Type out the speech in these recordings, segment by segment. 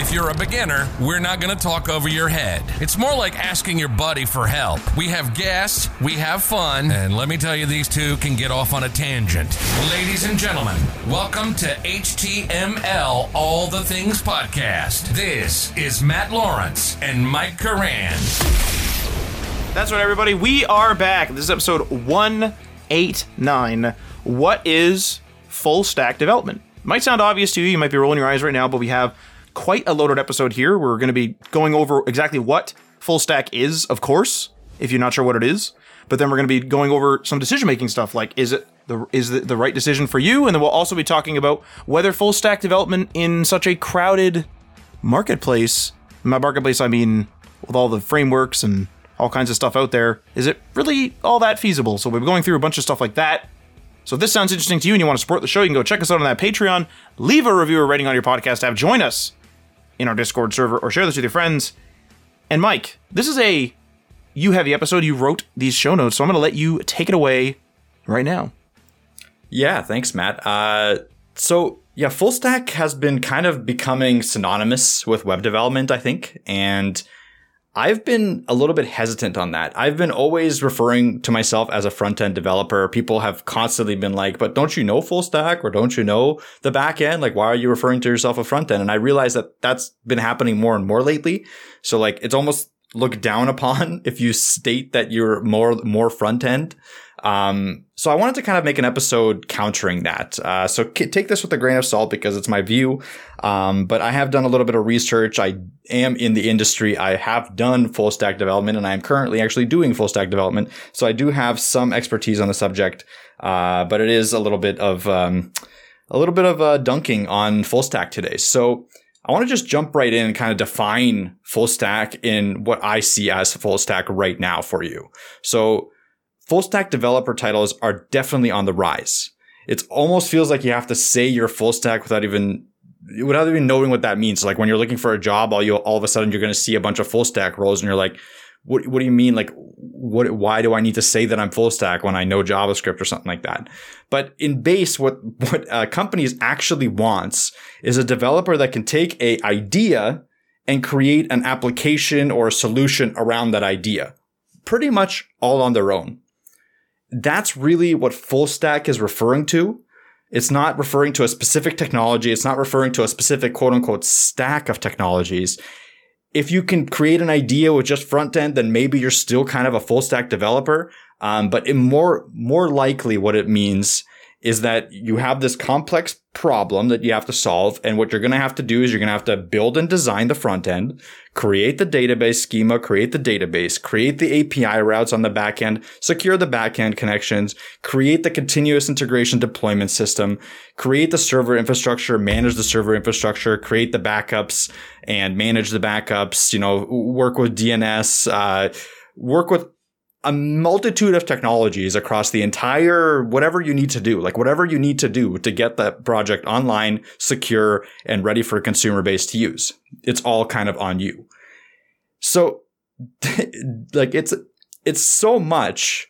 If you're a beginner, we're not going to talk over your head. It's more like asking your buddy for help. We have guests, we have fun, and let me tell you, these two can get off on a tangent. Ladies and gentlemen, welcome to HTML All the Things Podcast. This is Matt Lawrence and Mike Karan. That's right, everybody. We are back. This is episode 189. What is full stack development? Might sound obvious to you. You might be rolling your eyes right now, but we have quite a loaded episode here. We're going to be going over exactly what full stack is, of course, if you're not sure what it is. But then we're going to be going over some decision making stuff like is it the is the, the right decision for you? And then we'll also be talking about whether full stack development in such a crowded marketplace, My marketplace I mean with all the frameworks and all kinds of stuff out there, is it really all that feasible? So we'll be going through a bunch of stuff like that. So if this sounds interesting to you and you want to support the show, you can go check us out on that Patreon, leave a review or rating on your podcast app, join us in our Discord server, or share this with your friends. And Mike, this is a you heavy episode. You wrote these show notes, so I'm going to let you take it away right now. Yeah, thanks, Matt. Uh, so yeah, full stack has been kind of becoming synonymous with web development, I think, and I've been a little bit hesitant on that. I've been always referring to myself as a front end developer. People have constantly been like, but don't you know full stack or don't you know the back end? Like, why are you referring to yourself a front end? And I realize that that's been happening more and more lately. So like, it's almost looked down upon if you state that you're more, more front end. Um, so I wanted to kind of make an episode countering that. Uh, so k- take this with a grain of salt because it's my view. Um, but I have done a little bit of research. I am in the industry. I have done full stack development and I am currently actually doing full stack development. So I do have some expertise on the subject. Uh, but it is a little bit of, um, a little bit of uh, dunking on full stack today. So I want to just jump right in and kind of define full stack in what I see as full stack right now for you. So full stack developer titles are definitely on the rise. It almost feels like you have to say you're full stack without even without even knowing what that means. Like when you're looking for a job, all you all of a sudden you're going to see a bunch of full stack roles, and you're like, "What? What do you mean? Like, what? Why do I need to say that I'm full stack when I know JavaScript or something like that?" But in base, what what uh, companies actually wants is a developer that can take a idea and create an application or a solution around that idea, pretty much all on their own that's really what full stack is referring to. It's not referring to a specific technology. It's not referring to a specific quote unquote stack of technologies. If you can create an idea with just front end, then maybe you're still kind of a full stack developer. Um, but more, more likely what it means is that you have this complex problem that you have to solve. And what you're going to have to do is you're going to have to build and design the front end, create the database schema, create the database, create the API routes on the back end, secure the back end connections, create the continuous integration deployment system, create the server infrastructure, manage the server infrastructure, create the backups and manage the backups, you know, work with DNS, uh, work with a multitude of technologies across the entire whatever you need to do, like whatever you need to do to get that project online, secure, and ready for a consumer base to use. It's all kind of on you. So, like it's it's so much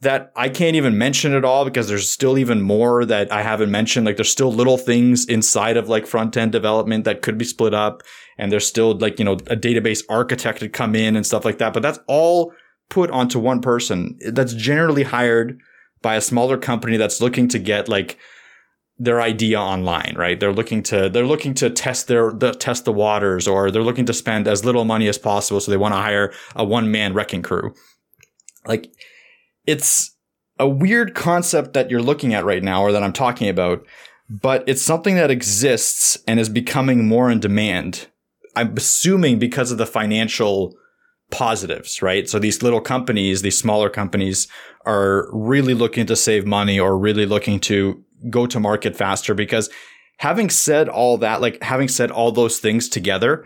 that I can't even mention it all because there's still even more that I haven't mentioned. Like there's still little things inside of like front end development that could be split up. And there's still like, you know, a database architect to come in and stuff like that. But that's all put onto one person that's generally hired by a smaller company that's looking to get like their idea online, right? They're looking to they're looking to test their the, test the waters, or they're looking to spend as little money as possible, so they want to hire a one man wrecking crew. Like, it's a weird concept that you're looking at right now, or that I'm talking about, but it's something that exists and is becoming more in demand. I'm assuming because of the financial positives, right? So these little companies, these smaller companies are really looking to save money or really looking to go to market faster because having said all that, like having said all those things together,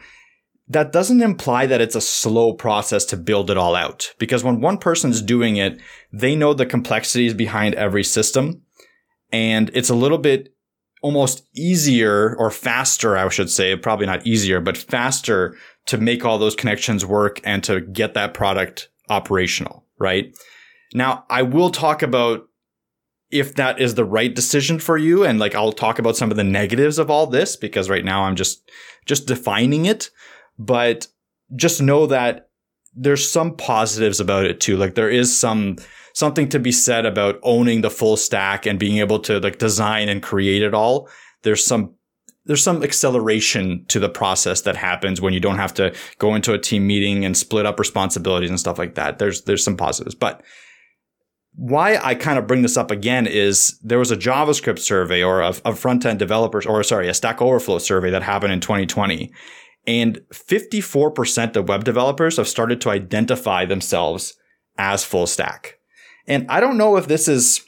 that doesn't imply that it's a slow process to build it all out. Because when one person's doing it, they know the complexities behind every system. And it's a little bit almost easier or faster, I should say, probably not easier, but faster to make all those connections work and to get that product operational, right? Now, I will talk about if that is the right decision for you and like I'll talk about some of the negatives of all this because right now I'm just just defining it, but just know that there's some positives about it too. Like there is some something to be said about owning the full stack and being able to like design and create it all. There's some there's some acceleration to the process that happens when you don't have to go into a team meeting and split up responsibilities and stuff like that. There's there's some positives, but why I kind of bring this up again is there was a JavaScript survey or a, a front end developers, or sorry, a Stack Overflow survey that happened in 2020. And 54% of web developers have started to identify themselves as full stack. And I don't know if this is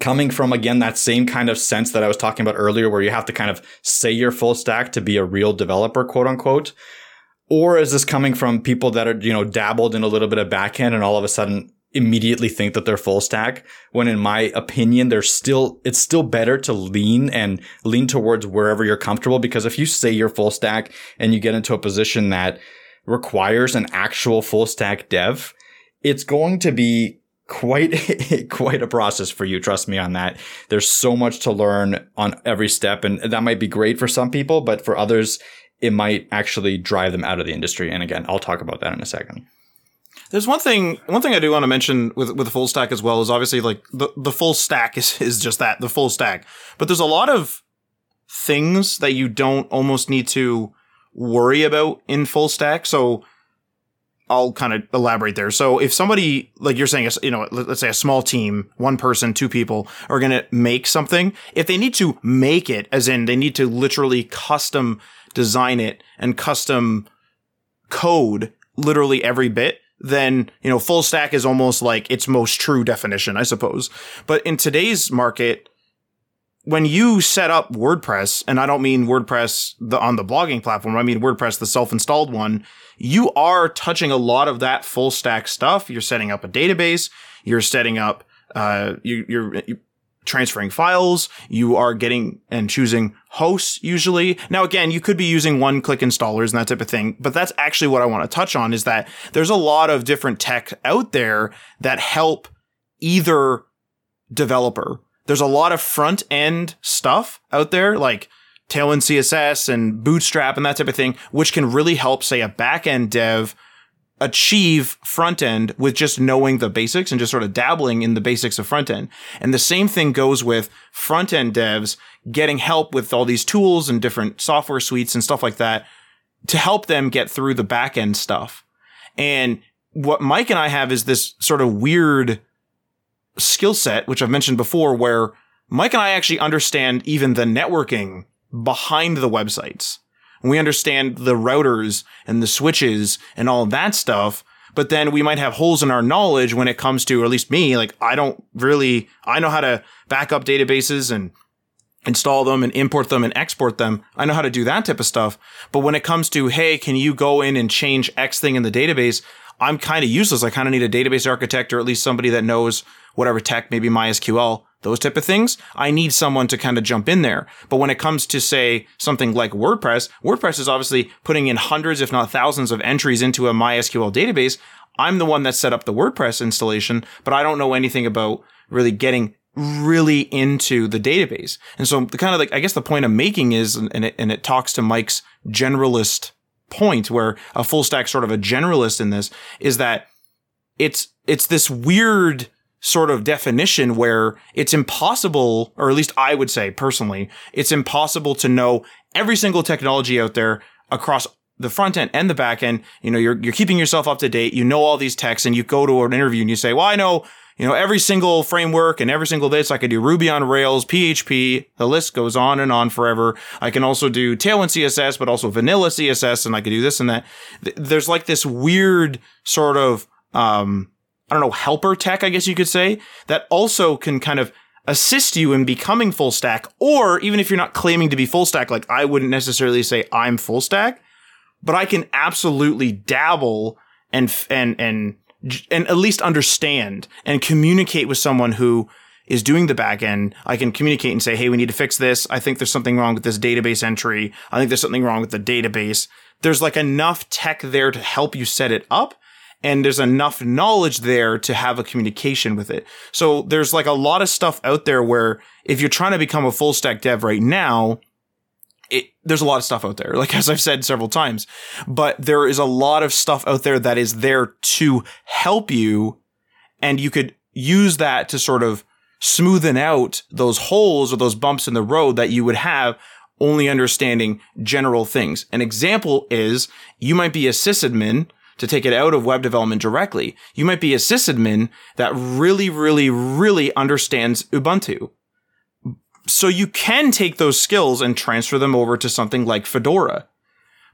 coming from, again, that same kind of sense that I was talking about earlier, where you have to kind of say you're full stack to be a real developer, quote unquote. Or is this coming from people that are, you know, dabbled in a little bit of backend and all of a sudden immediately think that they're full stack when in my opinion they're still it's still better to lean and lean towards wherever you're comfortable because if you say you're full stack and you get into a position that requires an actual full stack dev it's going to be quite quite a process for you trust me on that there's so much to learn on every step and that might be great for some people but for others it might actually drive them out of the industry and again I'll talk about that in a second there's one thing one thing I do want to mention with with the full stack as well is obviously like the the full stack is is just that the full stack. But there's a lot of things that you don't almost need to worry about in full stack. So I'll kind of elaborate there. So if somebody like you're saying, you know, let's say a small team, one person, two people are going to make something, if they need to make it as in they need to literally custom design it and custom code literally every bit, then, you know, full stack is almost like its most true definition, I suppose. But in today's market, when you set up WordPress, and I don't mean WordPress the, on the blogging platform, I mean WordPress, the self-installed one, you are touching a lot of that full stack stuff. You're setting up a database. You're setting up, uh, you, you're, you, transferring files. You are getting and choosing hosts usually. Now, again, you could be using one click installers and that type of thing, but that's actually what I want to touch on is that there's a lot of different tech out there that help either developer. There's a lot of front end stuff out there like Tailwind CSS and Bootstrap and that type of thing, which can really help, say, a back end dev achieve front end with just knowing the basics and just sort of dabbling in the basics of front end. And the same thing goes with front end devs getting help with all these tools and different software suites and stuff like that to help them get through the back end stuff. And what Mike and I have is this sort of weird skill set, which I've mentioned before, where Mike and I actually understand even the networking behind the websites we understand the routers and the switches and all that stuff. But then we might have holes in our knowledge when it comes to, or at least me, like I don't really, I know how to back up databases and install them and import them and export them. I know how to do that type of stuff. But when it comes to, hey, can you go in and change X thing in the database? I'm kind of useless. I kind of need a database architect or at least somebody that knows whatever tech, maybe MySQL those type of things, I need someone to kind of jump in there. But when it comes to say something like WordPress, WordPress is obviously putting in hundreds, if not thousands of entries into a MySQL database. I'm the one that set up the WordPress installation, but I don't know anything about really getting really into the database. And so the kind of like, I guess the point I'm making is, and it, and it talks to Mike's generalist point where a full stack sort of a generalist in this is that it's, it's this weird, sort of definition where it's impossible, or at least I would say personally, it's impossible to know every single technology out there across the front end and the back end. You know, you're, you're keeping yourself up to date. You know all these techs and you go to an interview and you say, well, I know, you know, every single framework and every single this. I could do Ruby on Rails, PHP. The list goes on and on forever. I can also do Tailwind CSS, but also vanilla CSS. And I could do this and that. There's like this weird sort of, um, I don't know, helper tech, I guess you could say, that also can kind of assist you in becoming full stack. Or even if you're not claiming to be full stack, like I wouldn't necessarily say I'm full stack, but I can absolutely dabble and and and and at least understand and communicate with someone who is doing the back end. I can communicate and say, "Hey, we need to fix this. I think there's something wrong with this database entry. I think there's something wrong with the database." There's like enough tech there to help you set it up and there's enough knowledge there to have a communication with it. So there's like a lot of stuff out there where if you're trying to become a full stack dev right now, it, there's a lot of stuff out there, like as I've said several times, but there is a lot of stuff out there that is there to help you. And you could use that to sort of smoothen out those holes or those bumps in the road that you would have only understanding general things. An example is you might be a sysadmin to take it out of web development directly. You might be a sysadmin that really, really, really understands Ubuntu so you can take those skills and transfer them over to something like Fedora.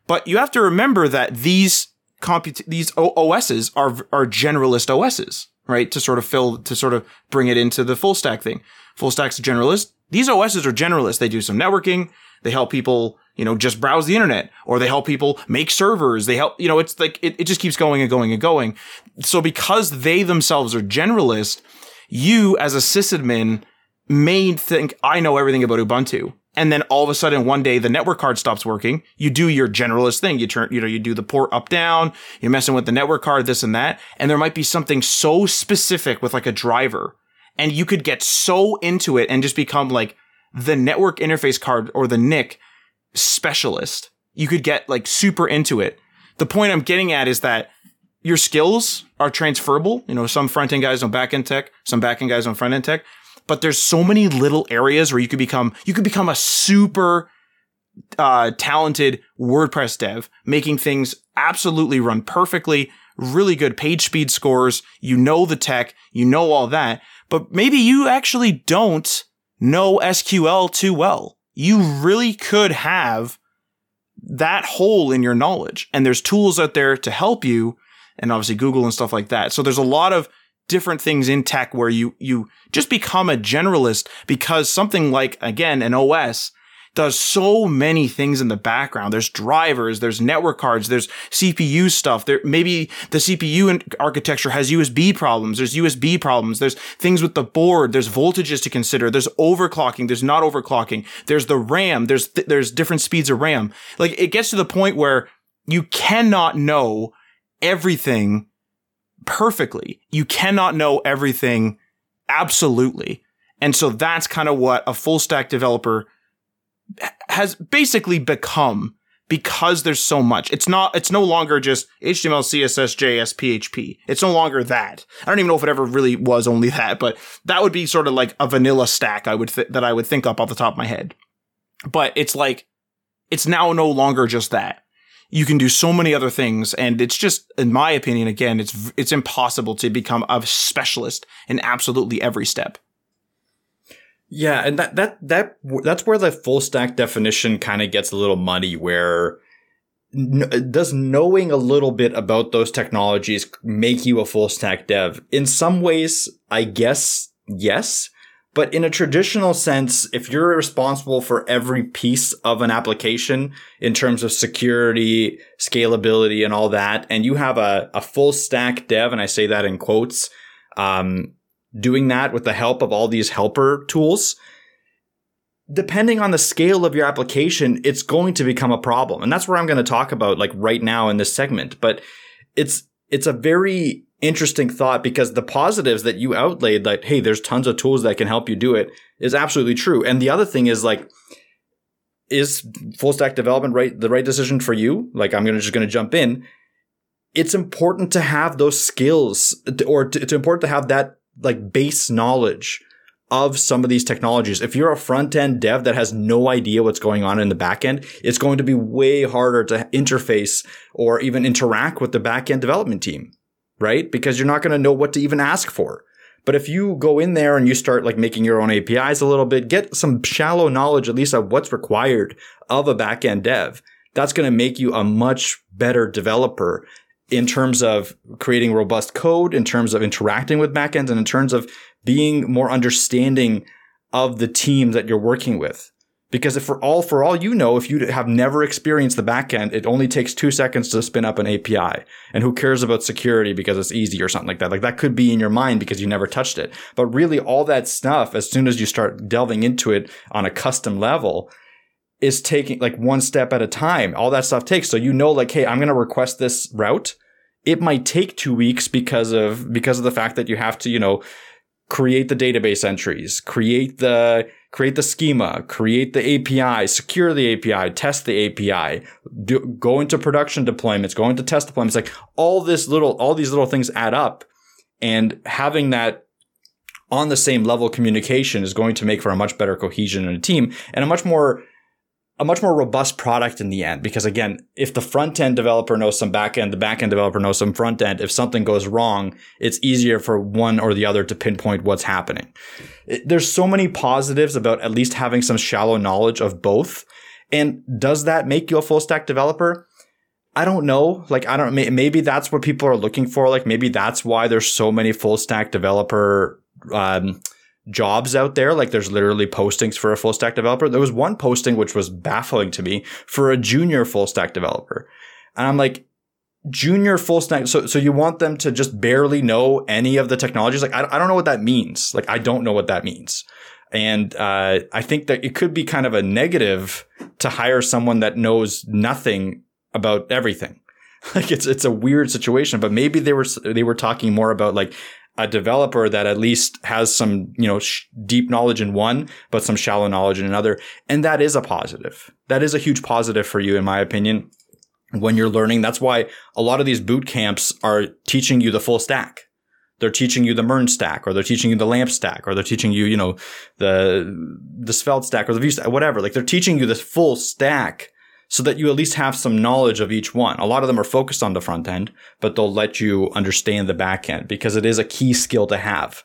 But you have to remember that these comput- these OSs are are generalist OSs, right? To sort of fill to sort of bring it into the full stack thing. Full stack's generalist. These OSs are generalists. They do some networking. They help people, you know, just browse the internet or they help people make servers. They help, you know, it's like, it, it just keeps going and going and going. So because they themselves are generalist, you as a sysadmin may think I know everything about Ubuntu. And then all of a sudden one day the network card stops working. You do your generalist thing. You turn, you know, you do the port up down, you're messing with the network card, this and that. And there might be something so specific with like a driver. And you could get so into it and just become like the network interface card or the NIC specialist. You could get like super into it. The point I'm getting at is that your skills are transferable. You know, some front end guys on back end tech, some back end guys on front end tech but there's so many little areas where you could become you could become a super uh, talented WordPress dev, making things absolutely run perfectly, really good page speed scores. You know the tech, you know all that, but maybe you actually don't know SQL too well. You really could have that hole in your knowledge, and there's tools out there to help you, and obviously Google and stuff like that. So there's a lot of different things in tech where you you just become a generalist because something like again an OS does so many things in the background. There's drivers, there's network cards, there's CPU stuff. There maybe the CPU architecture has USB problems. There's USB problems. There's things with the board. There's voltages to consider. There's overclocking. There's not overclocking. There's the RAM. There's th- there's different speeds of RAM. Like it gets to the point where you cannot know everything perfectly. You cannot know everything absolutely. And so that's kind of what a full stack developer has basically become because there's so much. It's not, it's no longer just HTML, CSS, JS, PHP. It's no longer that. I don't even know if it ever really was only that, but that would be sort of like a vanilla stack I would, th- that I would think up off the top of my head. But it's like, it's now no longer just that you can do so many other things. And it's just, in my opinion, again, it's, it's impossible to become a specialist in absolutely every step. Yeah. And that, that, that, that's where the full stack definition kind of gets a little muddy where does knowing a little bit about those technologies make you a full stack dev? In some ways, I guess yes. But in a traditional sense, if you're responsible for every piece of an application in terms of security, scalability, and all that, and you have a, a full stack dev, and I say that in quotes, um, doing that with the help of all these helper tools, depending on the scale of your application, it's going to become a problem. And that's where I'm going to talk about like right now in this segment. But it's, it's a very interesting thought because the positives that you outlaid, like, hey, there's tons of tools that can help you do it, is absolutely true. And the other thing is like, is full stack development right the right decision for you? Like, I'm gonna just gonna jump in. It's important to have those skills, or it's important to have that like base knowledge of some of these technologies. If you're a front end dev that has no idea what's going on in the back end, it's going to be way harder to interface or even interact with the back end development team right? Because you're not going to know what to even ask for. But if you go in there and you start like making your own APIs a little bit, get some shallow knowledge at least of what's required of a backend dev, that's going to make you a much better developer in terms of creating robust code, in terms of interacting with backends, and in terms of being more understanding of the team that you're working with. Because if for all for all you know, if you have never experienced the backend, it only takes two seconds to spin up an API. And who cares about security because it's easy or something like that? Like that could be in your mind because you never touched it. But really all that stuff, as soon as you start delving into it on a custom level, is taking like one step at a time. All that stuff takes. So you know, like, hey, I'm going to request this route. It might take two weeks because of because of the fact that you have to, you know, create the database entries, create the create the schema, create the API, secure the API, test the API, do, go into production deployments, go into test deployments. Like all this little, all these little things add up, and having that on the same level communication is going to make for a much better cohesion in a team and a much more a much more robust product in the end. Because again, if the front end developer knows some back end, the back end developer knows some front end, if something goes wrong, it's easier for one or the other to pinpoint what's happening. It, there's so many positives about at least having some shallow knowledge of both. And does that make you a full stack developer? I don't know. Like, I don't, maybe that's what people are looking for. Like, maybe that's why there's so many full stack developer, um, jobs out there. Like there's literally postings for a full stack developer. There was one posting which was baffling to me for a junior full stack developer. And I'm like, junior full stack. So, so you want them to just barely know any of the technologies? Like, I, I don't know what that means. Like, I don't know what that means. And, uh, I think that it could be kind of a negative to hire someone that knows nothing about everything. Like it's, it's a weird situation, but maybe they were, they were talking more about like, a developer that at least has some, you know, sh- deep knowledge in one, but some shallow knowledge in another. And that is a positive. That is a huge positive for you, in my opinion, when you're learning. That's why a lot of these boot camps are teaching you the full stack. They're teaching you the MERN stack, or they're teaching you the LAMP stack, or they're teaching you, you know, the, the Svelte stack, or the Vue stack, whatever. Like they're teaching you this full stack so that you at least have some knowledge of each one. A lot of them are focused on the front end, but they'll let you understand the back end because it is a key skill to have.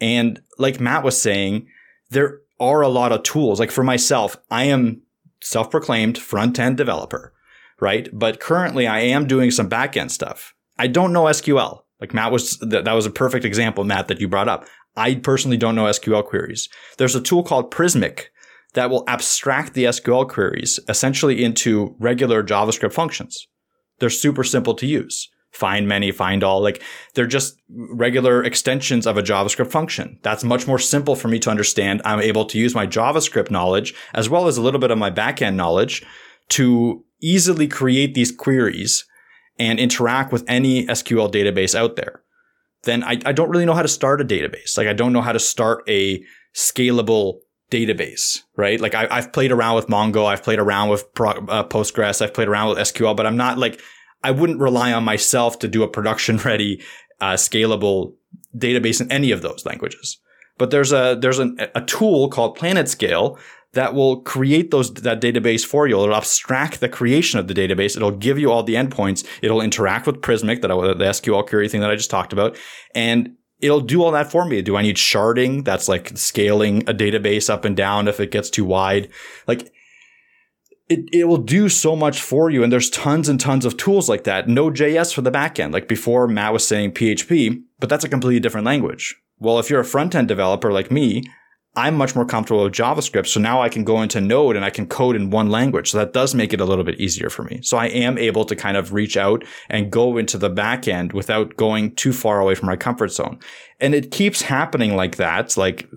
And like Matt was saying, there are a lot of tools. Like for myself, I am self-proclaimed front end developer, right? But currently I am doing some back end stuff. I don't know SQL. Like Matt was, that was a perfect example, Matt, that you brought up. I personally don't know SQL queries. There's a tool called Prisma that will abstract the SQL queries essentially into regular JavaScript functions. They're super simple to use. Find many, find all, like they're just regular extensions of a JavaScript function. That's much more simple for me to understand. I'm able to use my JavaScript knowledge as well as a little bit of my backend knowledge to easily create these queries and interact with any SQL database out there. Then I, I don't really know how to start a database. Like I don't know how to start a scalable database, right? Like I, have played around with Mongo, I've played around with Pro, uh, Postgres, I've played around with SQL, but I'm not like I wouldn't rely on myself to do a production ready, uh, scalable database in any of those languages. But there's a there's an, a tool called PlanetScale that will create those that database for you. It'll abstract the creation of the database. It'll give you all the endpoints. It'll interact with Prisma, that I, the SQL query thing that I just talked about, and it'll do all that for me. Do I need sharding? That's like scaling a database up and down if it gets too wide. Like it, it will do so much for you. And there's tons and tons of tools like that. Node.js for the backend. Like before Matt was saying PHP, but that's a completely different language. Well, if you're a front end developer like me, I'm much more comfortable with JavaScript. So now I can go into Node and I can code in one language. So that does make it a little bit easier for me. So I am able to kind of reach out and go into the back end without going too far away from my comfort zone. And it keeps happening like that. Like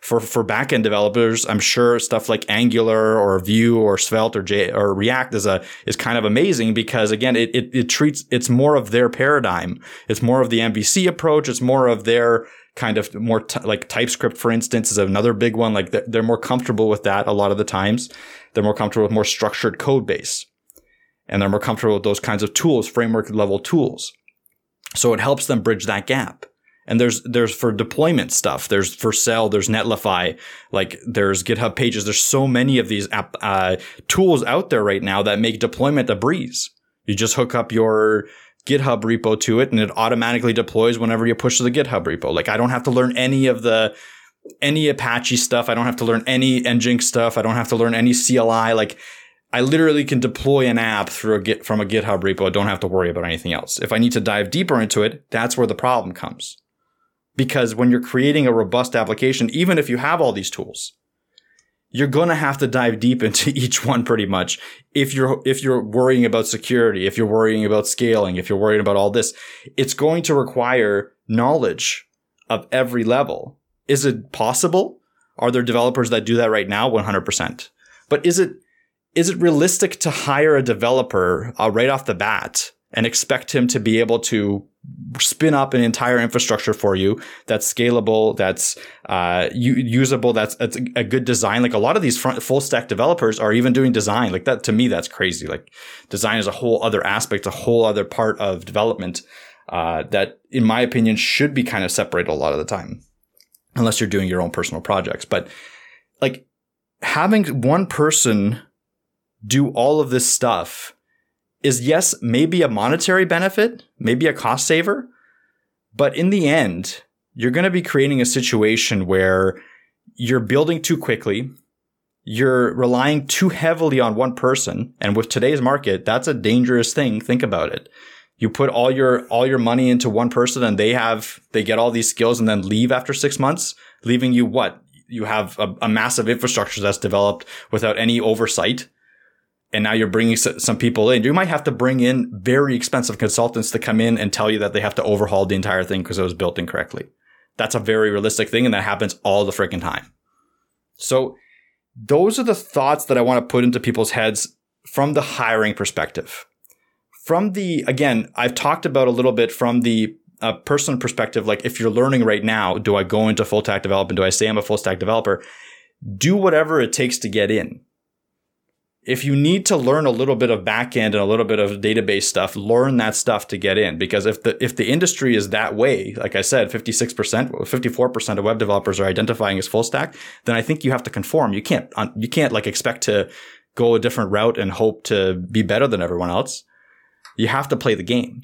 for, for back end developers, I'm sure stuff like Angular or Vue or Svelte or J or React is a, is kind of amazing because again, it, it, it treats, it's more of their paradigm. It's more of the MVC approach. It's more of their, kind of more t- like TypeScript, for instance, is another big one. Like they're, more comfortable with that a lot of the times. They're more comfortable with more structured code base and they're more comfortable with those kinds of tools, framework level tools. So it helps them bridge that gap. And there's, there's for deployment stuff. There's Vercel, there's Netlify, like there's GitHub pages. There's so many of these app, uh, tools out there right now that make deployment a breeze. You just hook up your, GitHub repo to it and it automatically deploys whenever you push to the GitHub repo. Like I don't have to learn any of the any Apache stuff. I don't have to learn any Nginx stuff. I don't have to learn any CLI. Like I literally can deploy an app through a Git from a GitHub repo. I don't have to worry about anything else. If I need to dive deeper into it, that's where the problem comes. Because when you're creating a robust application, even if you have all these tools, you're going to have to dive deep into each one pretty much. If you're, if you're worrying about security, if you're worrying about scaling, if you're worrying about all this, it's going to require knowledge of every level. Is it possible? Are there developers that do that right now? 100%. But is it, is it realistic to hire a developer uh, right off the bat and expect him to be able to spin up an entire infrastructure for you that's scalable, that's uh, u- usable, that's, that's, a good design. Like a lot of these front full stack developers are even doing design. Like that to me, that's crazy. Like design is a whole other aspect, a whole other part of development uh, that, in my opinion, should be kind of separated a lot of the time, unless you're doing your own personal projects. But like having one person do all of this stuff is yes, maybe a monetary benefit, maybe a cost saver, but in the end, you're going to be creating a situation where you're building too quickly. You're relying too heavily on one person. And with today's market, that's a dangerous thing. Think about it. You put all your, all your money into one person and they have, they get all these skills and then leave after six months, leaving you what? You have a, a massive infrastructure that's developed without any oversight and now you're bringing some people in. You might have to bring in very expensive consultants to come in and tell you that they have to overhaul the entire thing because it was built incorrectly. That's a very realistic thing, and that happens all the freaking time. So, those are the thoughts that I want to put into people's heads from the hiring perspective. From the, again, I've talked about a little bit from the uh, personal perspective, like if you're learning right now, do I go into full stack development? Do I say I'm a full stack developer? Do whatever it takes to get in if you need to learn a little bit of backend and a little bit of database stuff, learn that stuff to get in. Because if the if the industry is that way, like I said, 56%, 54% of web developers are identifying as full stack, then I think you have to conform. You can't you can't like expect to go a different route and hope to be better than everyone else. You have to play the game.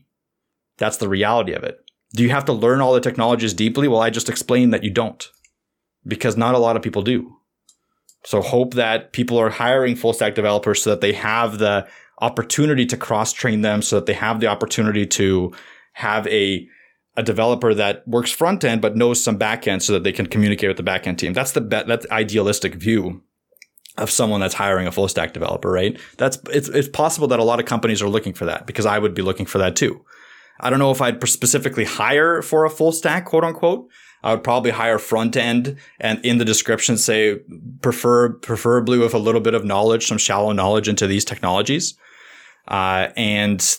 That's the reality of it. Do you have to learn all the technologies deeply? Well, I just explained that you don't. Because not a lot of people do. So hope that people are hiring full stack developers so that they have the opportunity to cross train them so that they have the opportunity to have a a developer that works front end but knows some back end so that they can communicate with the back end team. That's the be- that's idealistic view of someone that's hiring a full stack developer, right? That's it's it's possible that a lot of companies are looking for that because I would be looking for that too. I don't know if I'd specifically hire for a full stack, quote unquote, I would probably hire front end and in the description say prefer preferably with a little bit of knowledge, some shallow knowledge into these technologies. Uh, and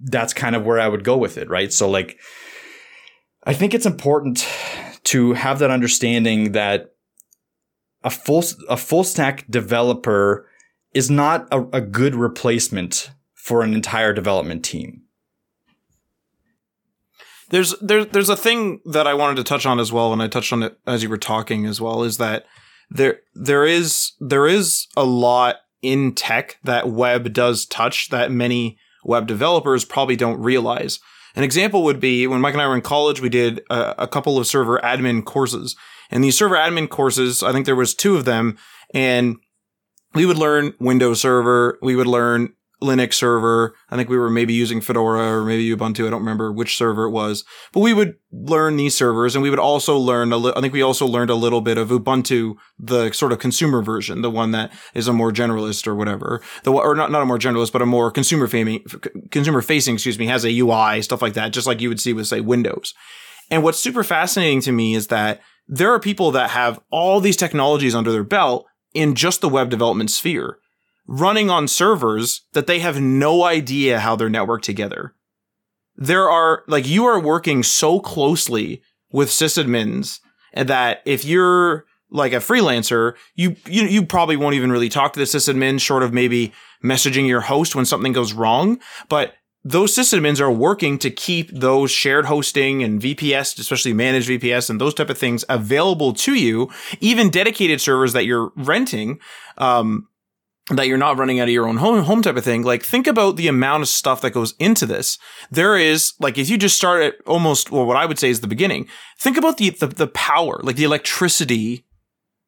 that's kind of where I would go with it, right? So like I think it's important to have that understanding that a full a full stack developer is not a, a good replacement for an entire development team. There's there's there's a thing that I wanted to touch on as well, and I touched on it as you were talking as well, is that there there is there is a lot in tech that web does touch that many web developers probably don't realize. An example would be when Mike and I were in college, we did a, a couple of server admin courses. And these server admin courses, I think there was two of them, and we would learn Windows Server, we would learn Linux server. I think we were maybe using Fedora or maybe Ubuntu. I don't remember which server it was, but we would learn these servers and we would also learn a li- I think we also learned a little bit of Ubuntu, the sort of consumer version, the one that is a more generalist or whatever. The, or not, not a more generalist, but a more consumer facing, consumer facing, excuse me, has a UI, stuff like that, just like you would see with say Windows. And what's super fascinating to me is that there are people that have all these technologies under their belt in just the web development sphere running on servers that they have no idea how they're networked together. There are, like, you are working so closely with sysadmins that if you're like a freelancer, you, you, you probably won't even really talk to the sysadmin short of maybe messaging your host when something goes wrong. But those sysadmins are working to keep those shared hosting and VPS, especially managed VPS and those type of things available to you, even dedicated servers that you're renting. Um, that you're not running out of your own home, home type of thing. Like, think about the amount of stuff that goes into this. There is, like, if you just start at almost, well, what I would say is the beginning, think about the, the, the power, like the electricity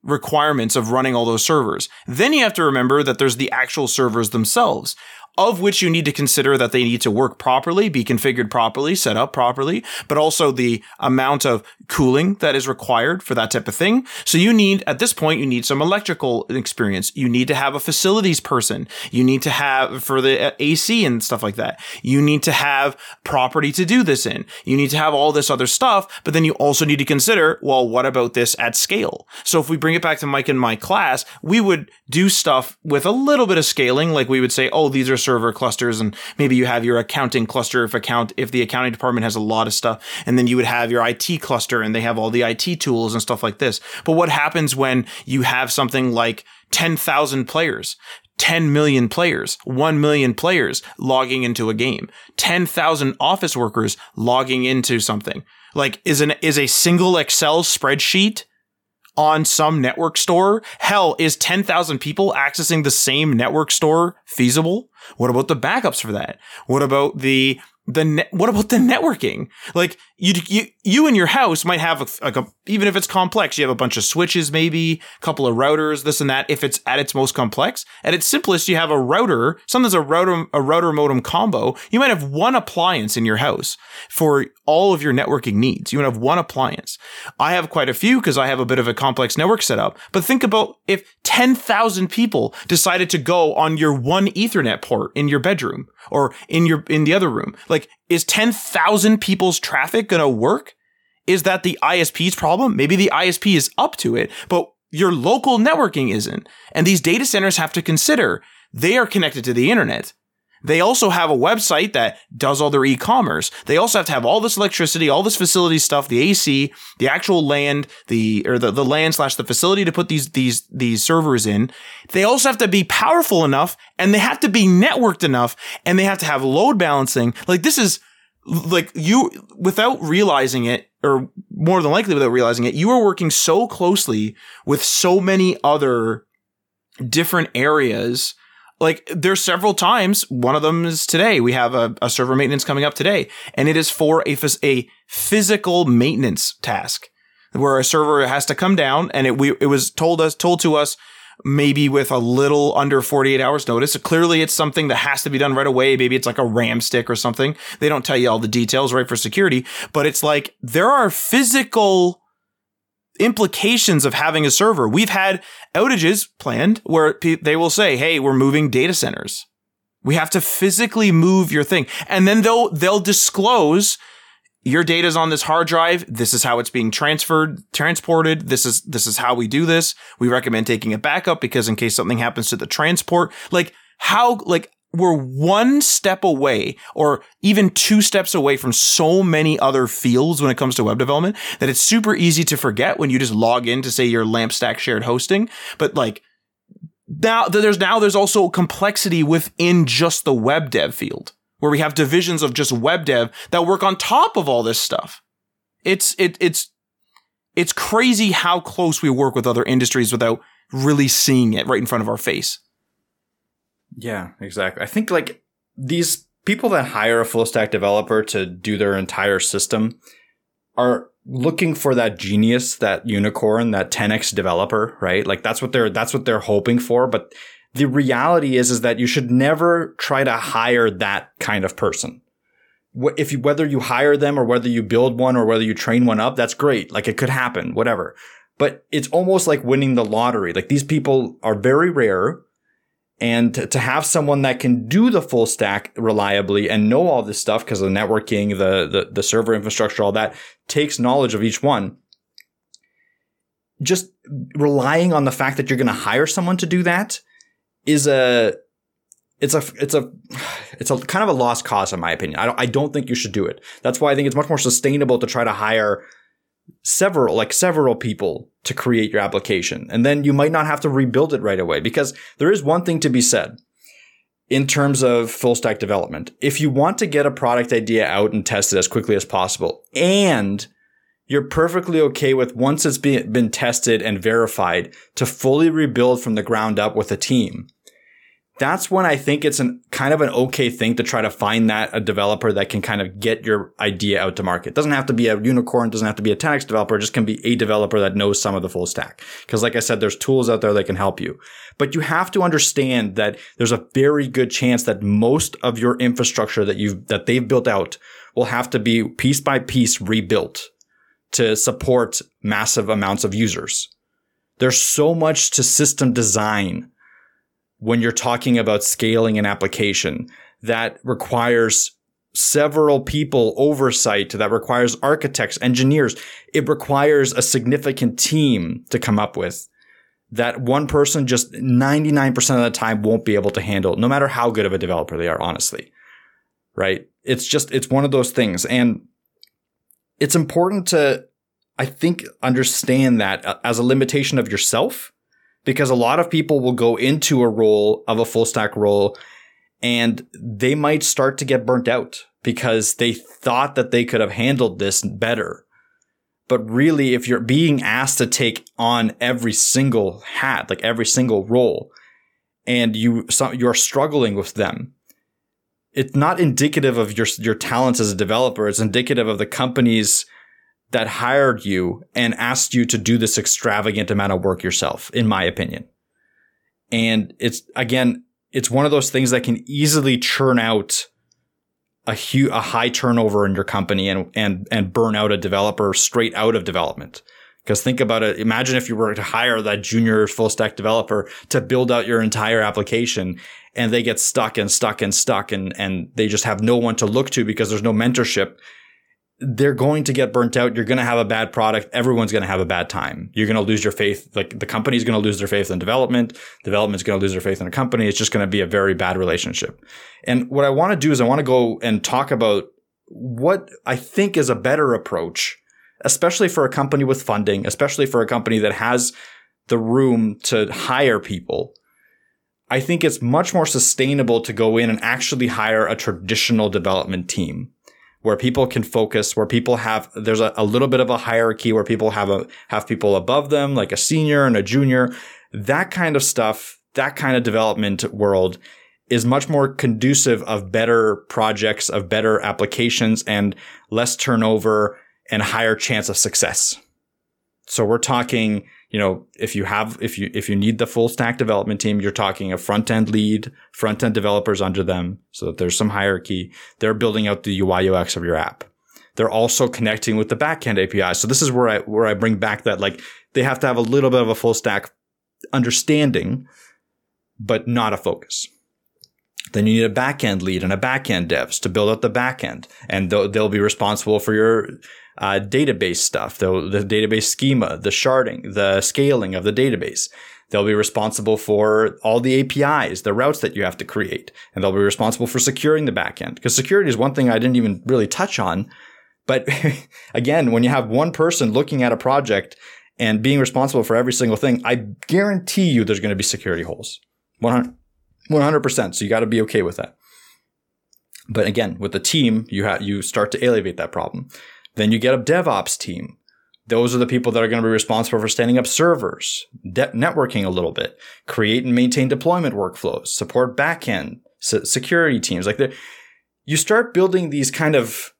requirements of running all those servers. Then you have to remember that there's the actual servers themselves. Of which you need to consider that they need to work properly, be configured properly, set up properly, but also the amount of cooling that is required for that type of thing. So you need, at this point, you need some electrical experience. You need to have a facilities person. You need to have for the AC and stuff like that. You need to have property to do this in. You need to have all this other stuff, but then you also need to consider, well, what about this at scale? So if we bring it back to Mike and my class, we would do stuff with a little bit of scaling. Like we would say, oh, these are server clusters and maybe you have your accounting cluster if account, if the accounting department has a lot of stuff. And then you would have your IT cluster and they have all the IT tools and stuff like this. But what happens when you have something like 10,000 players? 10 million players, 1 million players logging into a game, 10,000 office workers logging into something. Like, is an, is a single Excel spreadsheet on some network store? Hell, is 10,000 people accessing the same network store feasible? What about the backups for that? What about the the ne- what about the networking? Like you, you, you in your house might have a, like a, even if it's complex, you have a bunch of switches, maybe a couple of routers, this and that. If it's at its most complex, at its simplest, you have a router, Sometimes a router, a router modem combo. You might have one appliance in your house for all of your networking needs. You might have one appliance. I have quite a few because I have a bit of a complex network setup. But think about if 10,000 people decided to go on your one ethernet port in your bedroom or in your, in the other room. Like, is 10,000 people's traffic going to work? Is that the ISP's problem? Maybe the ISP is up to it, but your local networking isn't. And these data centers have to consider they are connected to the internet. They also have a website that does all their e-commerce. They also have to have all this electricity, all this facility stuff, the AC, the actual land, the or the, the land slash the facility to put these these these servers in. They also have to be powerful enough and they have to be networked enough and they have to have load balancing. Like this is like you without realizing it or more than likely without realizing it, you are working so closely with so many other different areas like there's several times. One of them is today. We have a, a server maintenance coming up today, and it is for a, a physical maintenance task where a server has to come down, and it we it was told us told to us maybe with a little under 48 hours notice. So clearly it's something that has to be done right away. Maybe it's like a RAM stick or something. They don't tell you all the details, right, for security, but it's like there are physical implications of having a server. We've had outages planned where they will say, "Hey, we're moving data centers. We have to physically move your thing." And then they'll they'll disclose your data is on this hard drive. This is how it's being transferred, transported. This is this is how we do this. We recommend taking a backup because in case something happens to the transport, like how like we're one step away or even two steps away from so many other fields when it comes to web development that it's super easy to forget when you just log in to say your lamp stack shared hosting. But like now there's now there's also complexity within just the web dev field where we have divisions of just web dev that work on top of all this stuff. It's it it's it's crazy how close we work with other industries without really seeing it right in front of our face. Yeah, exactly. I think like these people that hire a full stack developer to do their entire system are looking for that genius, that unicorn, that 10x developer, right? Like that's what they're that's what they're hoping for, but the reality is is that you should never try to hire that kind of person. If you, whether you hire them or whether you build one or whether you train one up, that's great. Like it could happen, whatever. But it's almost like winning the lottery. Like these people are very rare and to, to, have someone that can do the full stack reliably and know all this stuff because the networking, the, the, the server infrastructure, all that takes knowledge of each one. Just relying on the fact that you're going to hire someone to do that is a, it's a, it's a, it's a kind of a lost cause in my opinion. I don't, I don't think you should do it. That's why I think it's much more sustainable to try to hire several, like several people to create your application. And then you might not have to rebuild it right away because there is one thing to be said in terms of full stack development. If you want to get a product idea out and test it as quickly as possible and you're perfectly okay with once it's been, tested and verified to fully rebuild from the ground up with a team. That's when I think it's an kind of an okay thing to try to find that a developer that can kind of get your idea out to market. It doesn't have to be a unicorn, doesn't have to be a 10x developer, just can be a developer that knows some of the full stack. Because like I said, there's tools out there that can help you. But you have to understand that there's a very good chance that most of your infrastructure that you've that they've built out will have to be piece by piece rebuilt to support massive amounts of users. There's so much to system design when you're talking about scaling an application that requires several people oversight that requires architects, engineers. It requires a significant team to come up with that one person just 99% of the time won't be able to handle, no matter how good of a developer they are, honestly. Right? It's just, it's one of those things. And it's important to, I think, understand that uh, as a limitation of yourself because a lot of people will go into a role of a full stack role and they might start to get burnt out because they thought that they could have handled this better. But really, if you're being asked to take on every single hat, like every single role, and you you're struggling with them, it's not indicative of your your talents as a developer. It's indicative of the company's that hired you and asked you to do this extravagant amount of work yourself, in my opinion. And it's again, it's one of those things that can easily churn out a huge, a high turnover in your company and, and, and burn out a developer straight out of development. Because think about it. Imagine if you were to hire that junior full stack developer to build out your entire application and they get stuck and stuck and stuck and, and they just have no one to look to because there's no mentorship they're going to get burnt out. You're going to have a bad product. Everyone's going to have a bad time. You're going to lose your faith. Like the company's going to lose their faith in development. Development's going to lose their faith in a company. It's just going to be a very bad relationship. And what I want to do is I want to go and talk about what I think is a better approach, especially for a company with funding, especially for a company that has the room to hire people. I think it's much more sustainable to go in and actually hire a traditional development team where people can focus, where people have, there's a, a, little bit of a hierarchy where people have a, have people above them, like a senior and a junior. That kind of stuff, that kind of development world is much more conducive of better projects, of better applications and less turnover and higher chance of success. So we're talking, you know, if you have, if you, if you need the full stack development team, you're talking a front end lead, front end developers under them so that there's some hierarchy. They're building out the UI UX of your app. They're also connecting with the backend API. So this is where I, where I bring back that like they have to have a little bit of a full stack understanding, but not a focus. Then you need a backend lead and a backend devs to build out the backend and they'll, they'll be responsible for your uh, database stuff, the, the database schema, the sharding, the scaling of the database. They'll be responsible for all the APIs, the routes that you have to create, and they'll be responsible for securing the backend. Because security is one thing I didn't even really touch on. But again, when you have one person looking at a project and being responsible for every single thing, I guarantee you there's going to be security holes. 100, 100%. So you got to be okay with that. But again, with the team, you have, you start to alleviate that problem. Then you get a DevOps team. Those are the people that are going to be responsible for standing up servers, de- networking a little bit, create and maintain deployment workflows, support backend, security teams. Like you start building these kind of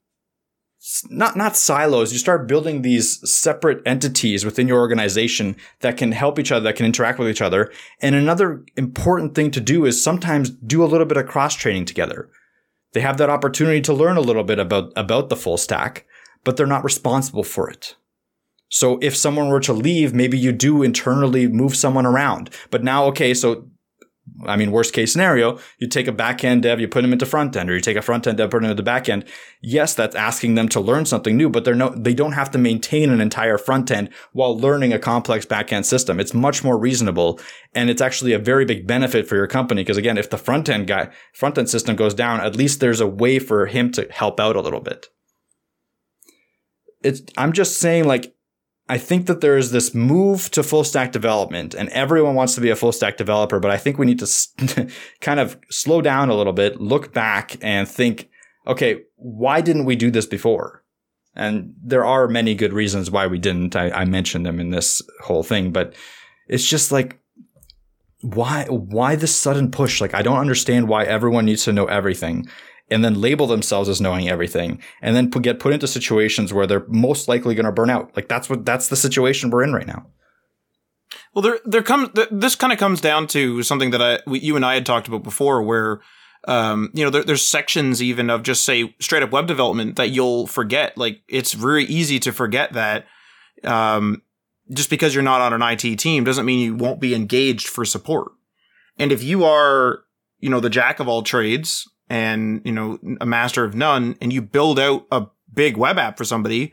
not not silos. You start building these separate entities within your organization that can help each other, that can interact with each other. And another important thing to do is sometimes do a little bit of cross training together. They have that opportunity to learn a little bit about about the full stack but they're not responsible for it. So if someone were to leave, maybe you do internally move someone around. But now, okay, so I mean, worst case scenario, you take a back end dev, you put them into front end, or you take a front end dev, put them into the back end. Yes, that's asking them to learn something new, but they're no, they don't have to maintain an entire front end while learning a complex back end system. It's much more reasonable. And it's actually a very big benefit for your company. Cause again, if the front end guy, front end system goes down, at least there's a way for him to help out a little bit it's I'm just saying like I think that there is this move to full stack development and everyone wants to be a full stack developer, but I think we need to kind of slow down a little bit, look back and think, okay, why didn't we do this before? And there are many good reasons why we didn't. I, I mentioned them in this whole thing, but it's just like, why why this sudden push? Like I don't understand why everyone needs to know everything and then label themselves as knowing everything and then get put into situations where they're most likely going to burn out. Like that's what that's the situation we're in right now. Well, there there comes this kind of comes down to something that I you and I had talked about before, where um, you know there, there's sections even of just say straight up web development that you'll forget. Like it's very easy to forget that. Um, just because you're not on an IT team doesn't mean you won't be engaged for support. And if you are, you know, the jack of all trades and, you know, a master of none and you build out a big web app for somebody,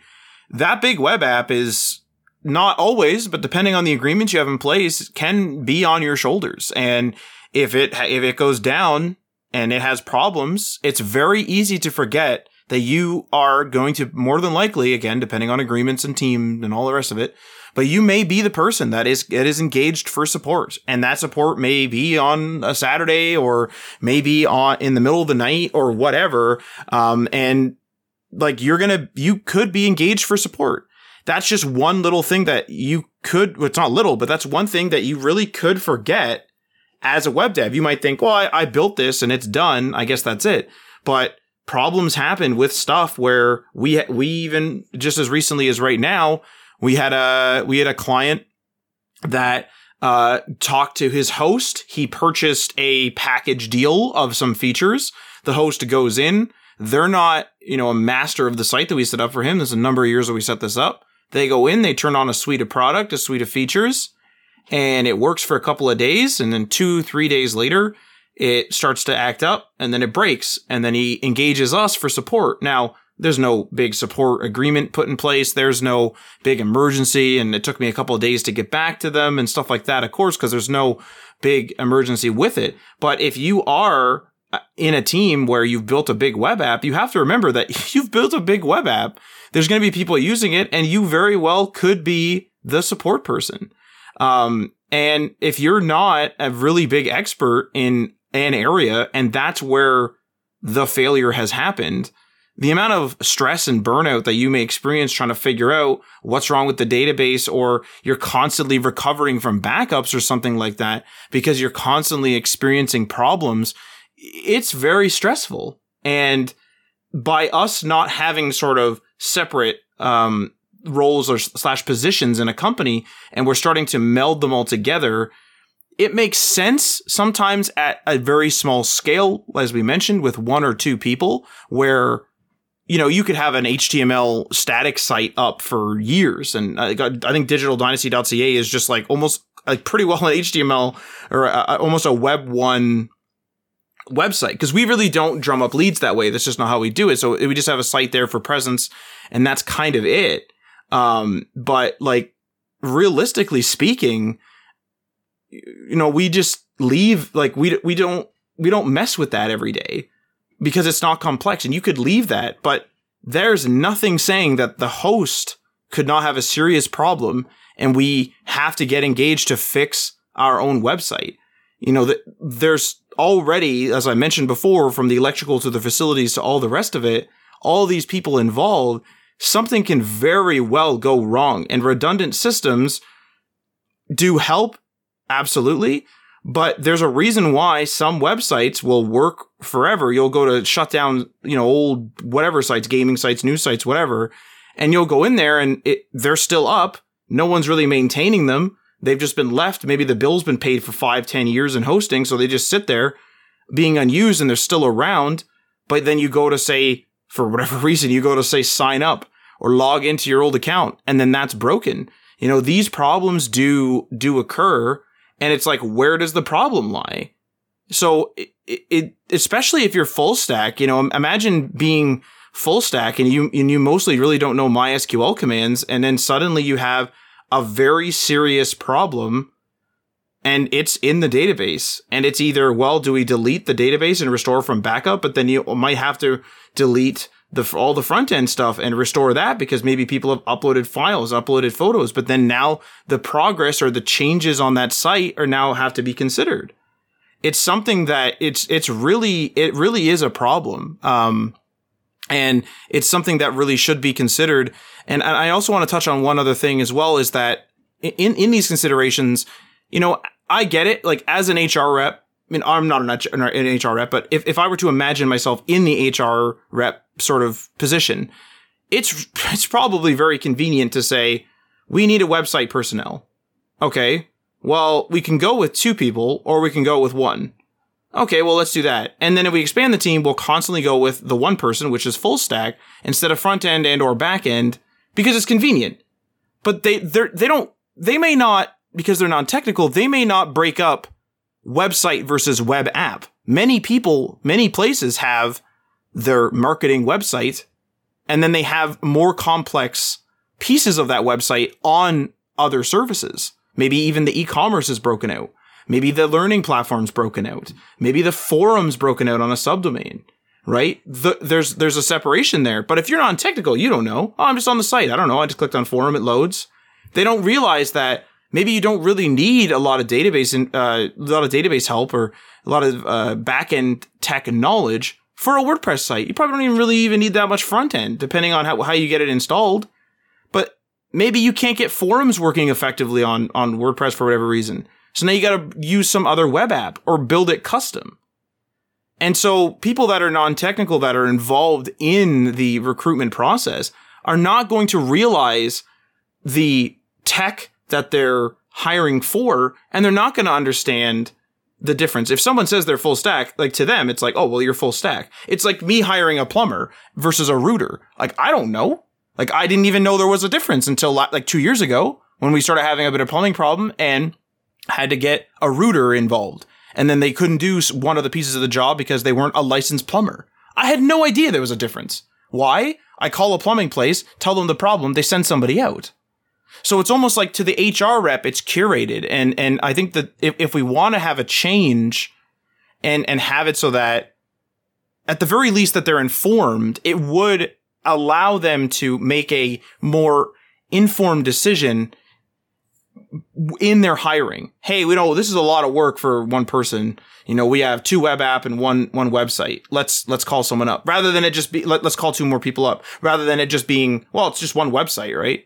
that big web app is not always, but depending on the agreements you have in place, can be on your shoulders. And if it, if it goes down and it has problems, it's very easy to forget that you are going to more than likely, again, depending on agreements and team and all the rest of it, but you may be the person that is that is engaged for support, and that support may be on a Saturday or maybe on in the middle of the night or whatever. Um, and like you're gonna, you could be engaged for support. That's just one little thing that you could. Well, it's not little, but that's one thing that you really could forget as a web dev. You might think, well, I, I built this and it's done. I guess that's it. But problems happen with stuff where we we even just as recently as right now we had a we had a client that uh, talked to his host. He purchased a package deal of some features. The host goes in. They're not, you know, a master of the site that we set up for him. There's a number of years that we set this up. They go in, they turn on a suite of product, a suite of features, and it works for a couple of days. And then two, three days later, it starts to act up and then it breaks. And then he engages us for support. Now, there's no big support agreement put in place. There's no big emergency. And it took me a couple of days to get back to them and stuff like that, of course, because there's no big emergency with it. But if you are uh, in a team where you've built a big web app, you have to remember that you've built a big web app. There's going to be people using it and you very well could be the support person. Um, and if you're not a really big expert in an area and that's where the failure has happened, the amount of stress and burnout that you may experience trying to figure out what's wrong with the database or you're constantly recovering from backups or something like that because you're constantly experiencing problems, it's very stressful. And by us not having sort of separate, um, roles or slash positions in a company and we're starting to meld them all together, it makes sense sometimes at a very small scale, as we mentioned, with one or two people where you know, you could have an HTML static site up for years. And I, think digitaldynasty.ca is just like almost like pretty well an HTML or a, almost a web one website because we really don't drum up leads that way. That's just not how we do it. So we just have a site there for presence and that's kind of it. Um, but like realistically speaking, you know, we just leave like we, we don't, we don't mess with that every day because it's not complex and you could leave that, but there's nothing saying that the host could not have a serious problem and we have to get engaged to fix our own website. You know, that there's already, as I mentioned before, from the electrical to the facilities to all the rest of it, all these people involved, something can very well go wrong and redundant systems do help. Absolutely. But there's a reason why some websites will work forever. You'll go to shut down, you know, old whatever sites, gaming sites, news sites, whatever, and you'll go in there and it, they're still up. No one's really maintaining them. They've just been left. Maybe the bill's been paid for five, ten years in hosting, so they just sit there being unused and they're still around. But then you go to say, for whatever reason, you go to say sign up or log into your old account, and then that's broken. You know, these problems do do occur and it's like, where does the problem lie? So it, it, especially if you're full stack, you know, imagine being full stack and you, and you mostly really don't know MySQL commands. And then suddenly you have a very serious problem and it's in the database and it's either, well, do we delete the database and restore from backup? But then you might have to delete the all the front end stuff and restore that because maybe people have uploaded files, uploaded photos, but then now the progress or the changes on that site are now have to be considered. It's something that it's it's really it really is a problem. Um, and it's something that really should be considered. And I also want to touch on one other thing as well is that in in these considerations, you know, I get it. Like as an HR rep, I mean, I'm not an HR rep, but if, if I were to imagine myself in the HR rep sort of position, it's it's probably very convenient to say we need a website personnel. Okay, well we can go with two people or we can go with one. Okay, well let's do that. And then if we expand the team, we'll constantly go with the one person, which is full stack, instead of front end and or back end, because it's convenient. But they they they don't they may not because they're non-technical, they may not break up website versus web app. Many people, many places have their marketing website and then they have more complex pieces of that website on other services. Maybe even the e-commerce is broken out. Maybe the learning platform's broken out. Maybe the forum's broken out on a subdomain, right? The, there's, there's a separation there. But if you're non-technical, you don't know. Oh, I'm just on the site. I don't know. I just clicked on forum. It loads. They don't realize that maybe you don't really need a lot of database and uh, a lot of database help or a lot of uh, backend tech knowledge for a WordPress site. You probably don't even really even need that much front end, depending on how, how you get it installed. But maybe you can't get forums working effectively on on WordPress for whatever reason. So now you got to use some other web app or build it custom. And so people that are non-technical that are involved in the recruitment process are not going to realize the tech that they're hiring for, and they're not going to understand the difference. If someone says they're full stack, like to them, it's like, oh, well, you're full stack. It's like me hiring a plumber versus a rooter. Like, I don't know. Like, I didn't even know there was a difference until like two years ago when we started having a bit of plumbing problem and had to get a rooter involved. And then they couldn't do one of the pieces of the job because they weren't a licensed plumber. I had no idea there was a difference. Why? I call a plumbing place, tell them the problem, they send somebody out. So it's almost like to the HR rep, it's curated. And, and I think that if, if we want to have a change and, and have it so that at the very least that they're informed, it would allow them to make a more informed decision in their hiring. Hey, we know this is a lot of work for one person. You know, we have two web app and one one website. Let's let's call someone up rather than it just be let, let's call two more people up rather than it just being well, it's just one website, right?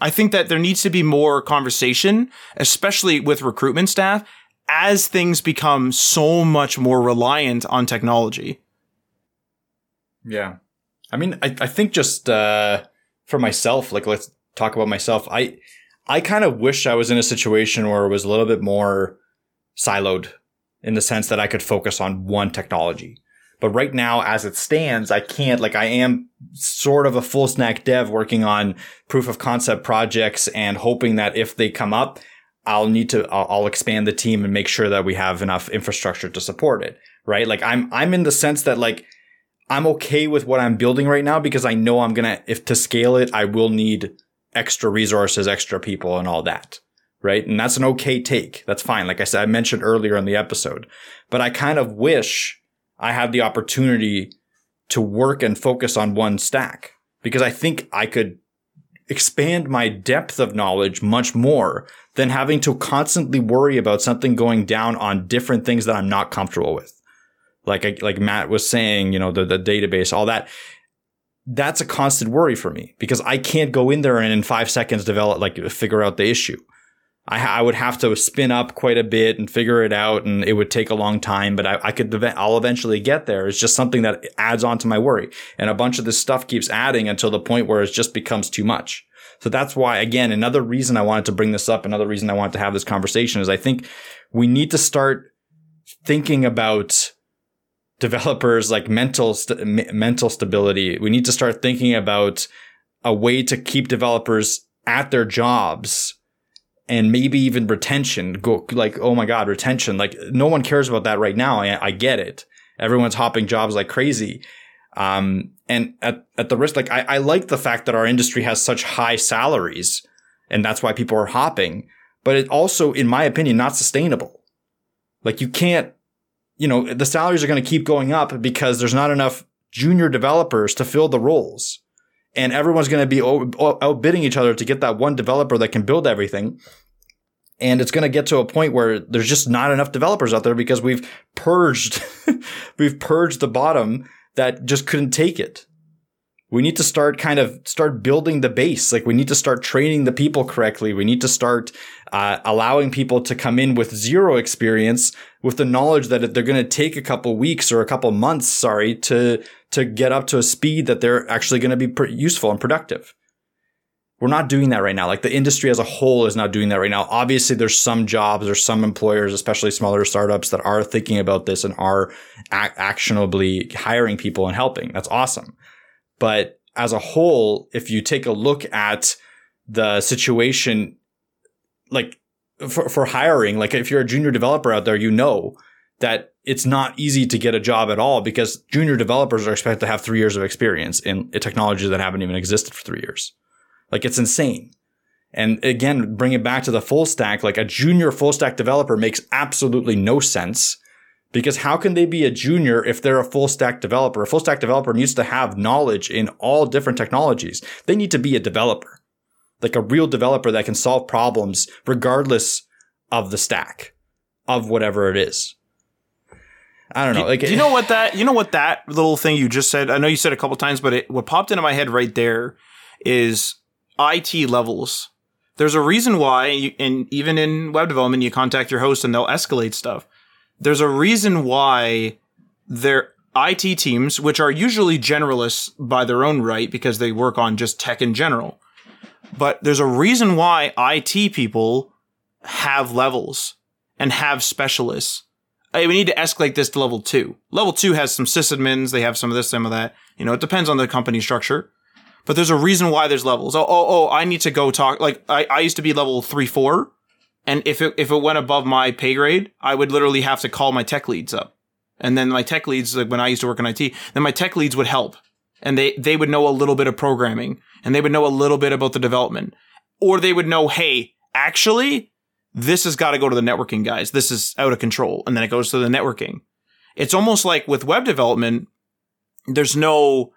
I think that there needs to be more conversation, especially with recruitment staff, as things become so much more reliant on technology. Yeah. I mean, I, I think just uh, for myself, like let's talk about myself. I I kind of wish I was in a situation where it was a little bit more siloed in the sense that I could focus on one technology. But right now, as it stands, I can't, like, I am sort of a full stack dev working on proof of concept projects and hoping that if they come up, I'll need to, I'll, expand the team and make sure that we have enough infrastructure to support it. Right. Like, I'm, I'm in the sense that, like, I'm okay with what I'm building right now because I know I'm going to, if to scale it, I will need extra resources, extra people and all that. Right. And that's an okay take. That's fine. Like I said, I mentioned earlier in the episode, but I kind of wish I have the opportunity to work and focus on one stack because I think I could expand my depth of knowledge much more than having to constantly worry about something going down on different things that I'm not comfortable with. Like, like Matt was saying, you know, the, the database, all that. That's a constant worry for me because I can't go in there and in five seconds develop, like figure out the issue. I, I would have to spin up quite a bit and figure it out, and it would take a long time. But I, I could, I'll eventually get there. It's just something that adds on to my worry, and a bunch of this stuff keeps adding until the point where it just becomes too much. So that's why, again, another reason I wanted to bring this up, another reason I wanted to have this conversation is I think we need to start thinking about developers like mental st- mental stability. We need to start thinking about a way to keep developers at their jobs and maybe even retention go like oh my god retention. Like no one cares about that right now. I, I get it. Everyone's hopping jobs like crazy. Um, and at, at the risk like I, I like the fact that our industry has such high salaries and that's why people are hopping but it also in my opinion not sustainable. Like you can't you know the salaries are going to keep going up because there's not enough junior developers to fill the roles. And everyone's going to be outbidding each other to get that one developer that can build everything. And it's going to get to a point where there's just not enough developers out there because we've purged, we've purged the bottom that just couldn't take it. we need to start kind of start building the base. Like we need to start training the people correctly. We need to start uh, allowing people to come in with zero experience with the knowledge that they're going to take a couple weeks or a couple months, sorry, to, to get up to a speed that they're actually going to be useful and productive. We're not doing that right now. Like the industry as a whole is not doing that right now. Obviously, there's some jobs or some employers, especially smaller startups that are thinking about this and are ac- actionably hiring people and helping. That's awesome. But as a whole, if you take a look at the situation, like for, for hiring, like if you're a junior developer out there, you know that it's not easy to get a job at all because junior developers are expected to have three years of experience in technologies that haven't even existed for three years. Like it's insane. And again, bring it back to the full stack, like a junior full stack developer makes absolutely no sense because how can they be a junior if they're a full stack developer? A full stack developer needs to have knowledge in all different technologies. They need to be a developer, like a real developer that can solve problems regardless of the stack of whatever it is. I don't know. Like, do you know what that? You know what that little thing you just said? I know you said a couple times, but it, what popped into my head right there is IT levels. There's a reason why, you, and even in web development, you contact your host and they'll escalate stuff there's a reason why their IT teams, which are usually generalists by their own right because they work on just tech in general, but there's a reason why IT people have levels and have specialists. Hey, we need to escalate this to level two. Level two has some sysadmins. They have some of this, some of that. You know, it depends on the company structure, but there's a reason why there's levels. Oh, oh, oh, I need to go talk. Like I, I used to be level three, four and if it if it went above my pay grade, I would literally have to call my tech leads up. And then my tech leads, like when I used to work in IT, then my tech leads would help. And they, they would know a little bit of programming and they would know a little bit about the development. Or they would know, hey, actually, this has got to go to the networking guys. This is out of control. And then it goes to the networking. It's almost like with web development, there's no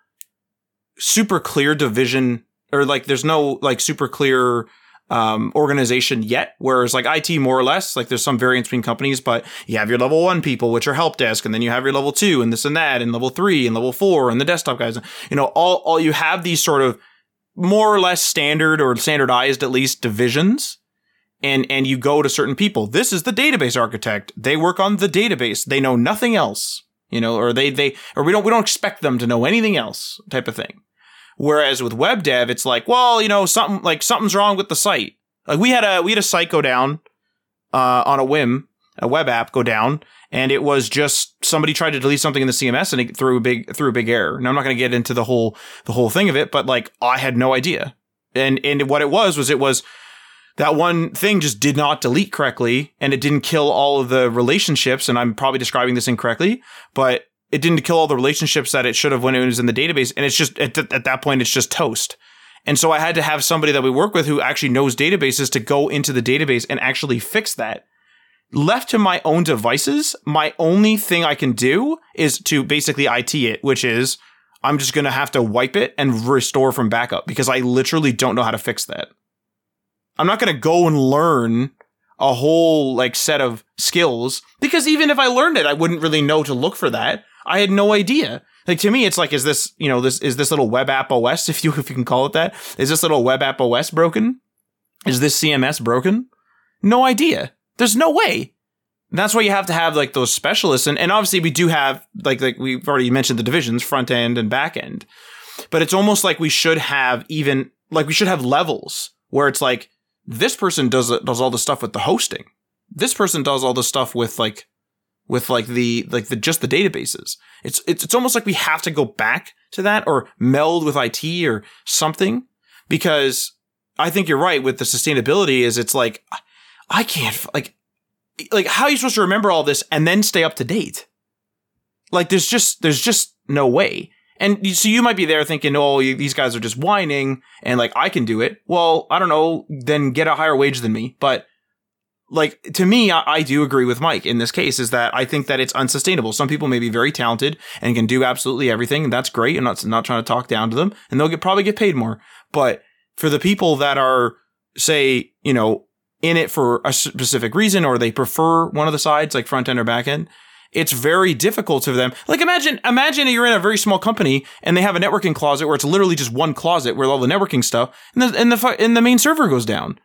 super clear division or like there's no like super clear um, organization yet. Whereas like IT, more or less, like there's some variance between companies, but you have your level one people, which are help desk, and then you have your level two, and this and that, and level three, and level four, and the desktop guys. You know, all all you have these sort of more or less standard or standardized at least divisions. And, and you go to certain people. This is the database architect. They work on the database. They know nothing else, you know, or they, they, or we don't, we don't expect them to know anything else type of thing. Whereas with web dev, it's like, well, you know, something like something's wrong with the site. Like we had a we had a site go down uh, on a whim, a web app go down, and it was just somebody tried to delete something in the CMS and it threw a big threw a big error. Now I'm not going to get into the whole the whole thing of it, but like I had no idea. And and what it was was it was that one thing just did not delete correctly and it didn't kill all of the relationships and I'm probably describing this incorrectly, but it didn't kill all the relationships that it should have when it was in the database. And it's just at, th- at that point, it's just toast. And so I had to have somebody that we work with who actually knows databases to go into the database and actually fix that. Left to my own devices, my only thing I can do is to basically IT it, which is I'm just going to have to wipe it and restore from backup because I literally don't know how to fix that. I'm not going to go and learn a whole like set of skills because even if I learned it, I wouldn't really know to look for that. I had no idea. Like to me, it's like, is this, you know, this, is this little web app OS, if you, if you can call it that? Is this little web app OS broken? Is this CMS broken? No idea. There's no way. That's why you have to have like those specialists. And, and obviously we do have, like, like we've already mentioned the divisions, front end and back end. But it's almost like we should have even, like we should have levels where it's like, this person does, does all the stuff with the hosting. This person does all the stuff with like with like the like the just the databases. It's it's it's almost like we have to go back to that or meld with IT or something because I think you're right with the sustainability is it's like I can't like like how are you supposed to remember all this and then stay up to date? Like there's just there's just no way. And so you might be there thinking, oh, these guys are just whining and like I can do it. Well, I don't know, then get a higher wage than me. But like to me, I, I, do agree with Mike in this case is that I think that it's unsustainable. Some people may be very talented and can do absolutely everything, and that's great. I'm not not trying to talk down to them, and they'll get probably get paid more. But for the people that are, say, you know, in it for a specific reason, or they prefer one of the sides, like front end or back end, it's very difficult for them. Like imagine imagine you're in a very small company and they have a networking closet where it's literally just one closet where all the networking stuff and the and the and the main server goes down.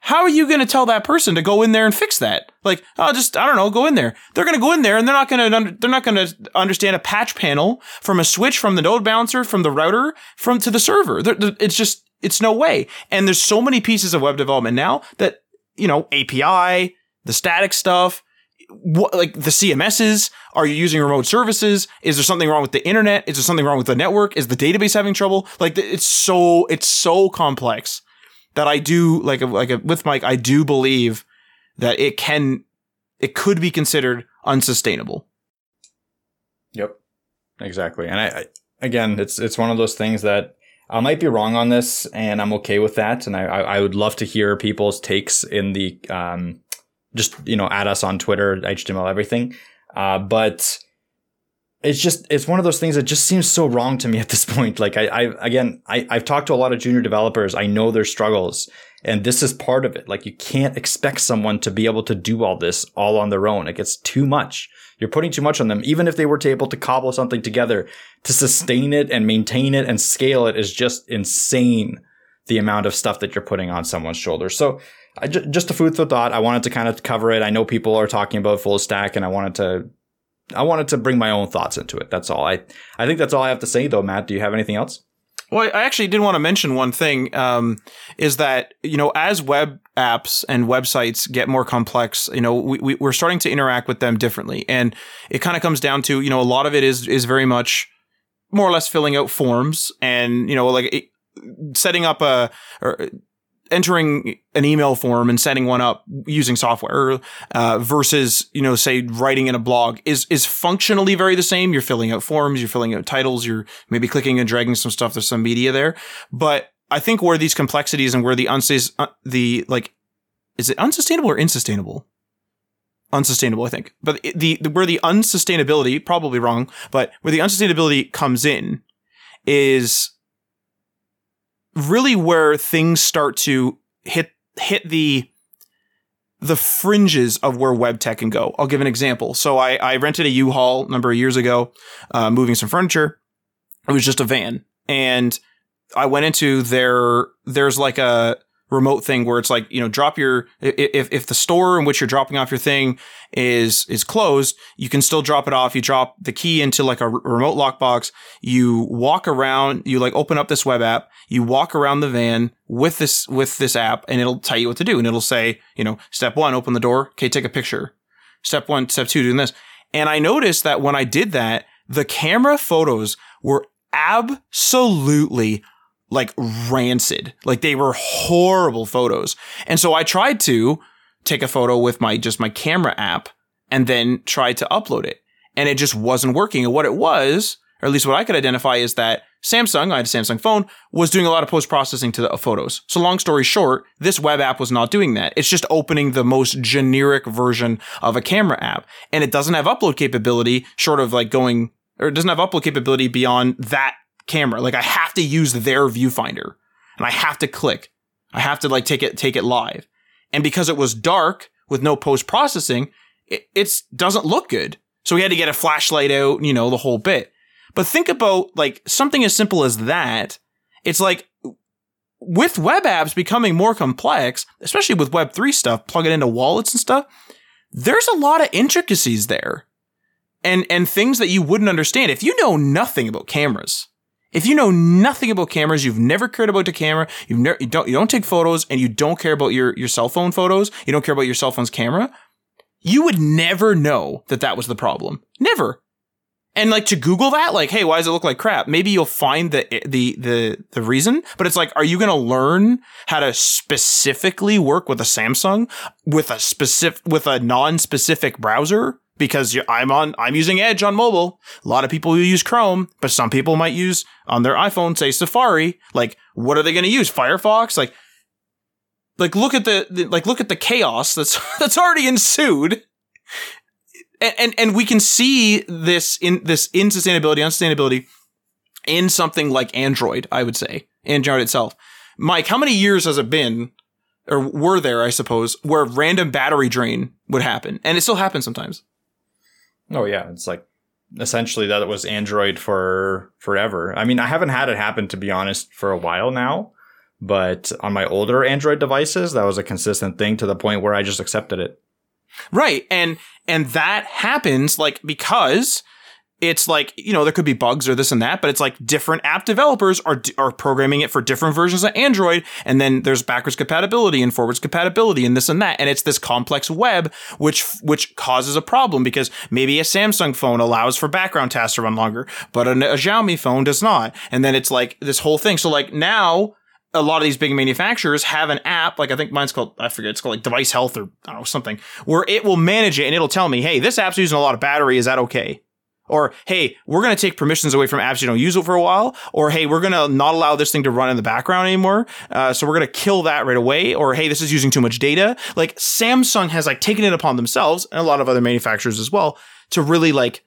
How are you going to tell that person to go in there and fix that? Like, oh, just I don't know, go in there. They're going to go in there and they're not going to they're not going to understand a patch panel from a switch from the node balancer from the router from to the server. They're, they're, it's just it's no way. And there's so many pieces of web development now that you know API, the static stuff, what, like the CMSs? Are you using remote services? Is there something wrong with the internet? Is there something wrong with the network? Is the database having trouble? Like it's so it's so complex that I do like like with Mike, I do believe that it can, it could be considered unsustainable. Yep, exactly. And I, I again, it's it's one of those things that I might be wrong on this, and I'm okay with that. And I I would love to hear people's takes in the um just you know at us on Twitter, HTML everything. Uh, but it's just it's one of those things that just seems so wrong to me at this point. Like I, I again, I, I've talked to a lot of junior developers. I know their struggles, and this is part of it. Like you can't expect someone to be able to do all this all on their own. It gets too much. You're putting too much on them. Even if they were to able to cobble something together to sustain it and maintain it and scale it is just insane. The amount of stuff that you're putting on someone's shoulders. So just a food for thought. I wanted to kind of cover it. I know people are talking about full stack, and I wanted to I wanted to bring my own thoughts into it. That's all. I I think that's all I have to say, though. Matt, do you have anything else? Well, I actually did want to mention one thing. Um, is that you know as web apps and websites get more complex, you know we, we we're starting to interact with them differently, and it kind of comes down to you know a lot of it is is very much more or less filling out forms and you know like it, setting up a or entering an email form and setting one up using software uh, versus you know say writing in a blog is is functionally very the same. You're filling out forms you're filling out titles you're maybe clicking and dragging some stuff. There's some media there. But i think where these complexities and where the unsus- uh, the like is it unsustainable or insustainable? Unsustainable i think. But the, the where the unsustainability probably wrong but where the unsustainability comes in is really where things start to hit hit the the fringes of where web tech can go. I'll give an example. So I, I rented a U-Haul a number of years ago, uh, moving some furniture. It was just a van, and I went into their there's like a remote thing where it's like you know drop your if if the store in which you're dropping off your thing is is closed you can still drop it off. You drop the key into like a remote lockbox. You walk around you like open up this web app you walk around the van with this with this app and it'll tell you what to do. And it'll say you know step 1 open the door. Okay take a picture. Step 1 step 2 doing this. And i noticed that when i did that the camera photos were absolutely like rancid. Like they were horrible photos. And so I tried to take a photo with my just my camera app and then tried to upload it. And it just wasn't working. And what it was, or at least what I could identify is that Samsung, I had a Samsung phone, was doing a lot of post processing to the photos. So long story short, this web app was not doing that. It's just opening the most generic version of a camera app. And it doesn't have upload capability short of like going, or it doesn't have upload capability beyond that camera. Like I have to use their viewfinder and I have to click. I have to like take it, take it live. And because it was dark with no post processing, it it's, doesn't look good. So we had to get a flashlight out, you know, the whole bit. But think about like something as simple as that. It's like with web apps becoming more complex, especially with web 3 stuff, plug it into wallets and stuff. There's a lot of intricacies there and, and things that you wouldn't understand if you know nothing about cameras if you know nothing about cameras, you've never cared about the camera, you've never, you don't, you don't take photos and you don't care about your, your cell phone photos, you don't care about your cell phone's camera, you would never know that that was the problem. Never. And like to Google that, like, hey, why does it look like crap? Maybe you'll find the the the the reason, but it's like, are you going to learn how to specifically work with a Samsung with a specific with a non-specific browser? Because I'm on, I'm using Edge on mobile. A lot of people use Chrome, but some people might use on their iPhone, say Safari. Like, what are they going to use? Firefox? Like, like look at the, the, like look at the chaos that's that's already ensued. And, and and we can see this in this insustainability, unsustainability in something like Android, I would say. Android itself. Mike, how many years has it been or were there, I suppose, where random battery drain would happen? And it still happens sometimes. Oh yeah, it's like essentially that it was Android for forever. I mean, I haven't had it happen to be honest for a while now, but on my older Android devices, that was a consistent thing to the point where I just accepted it. Right. And and that happens like because it's like you know there could be bugs or this and that but it's like different app developers are are programming it for different versions of android and then there's backwards compatibility and forwards compatibility and this and that and it's this complex web which which causes a problem because maybe a samsung phone allows for background tasks to run longer but a, a xiaomi phone does not and then it's like this whole thing so like now a lot of these big manufacturers have an app, like I think mine's called, I forget, it's called like Device Health or I don't know, something, where it will manage it and it'll tell me, hey, this app's using a lot of battery. Is that okay? Or, hey, we're going to take permissions away from apps you don't use it for a while. Or, hey, we're going to not allow this thing to run in the background anymore. Uh, so we're going to kill that right away. Or, hey, this is using too much data. Like Samsung has like taken it upon themselves and a lot of other manufacturers as well to really like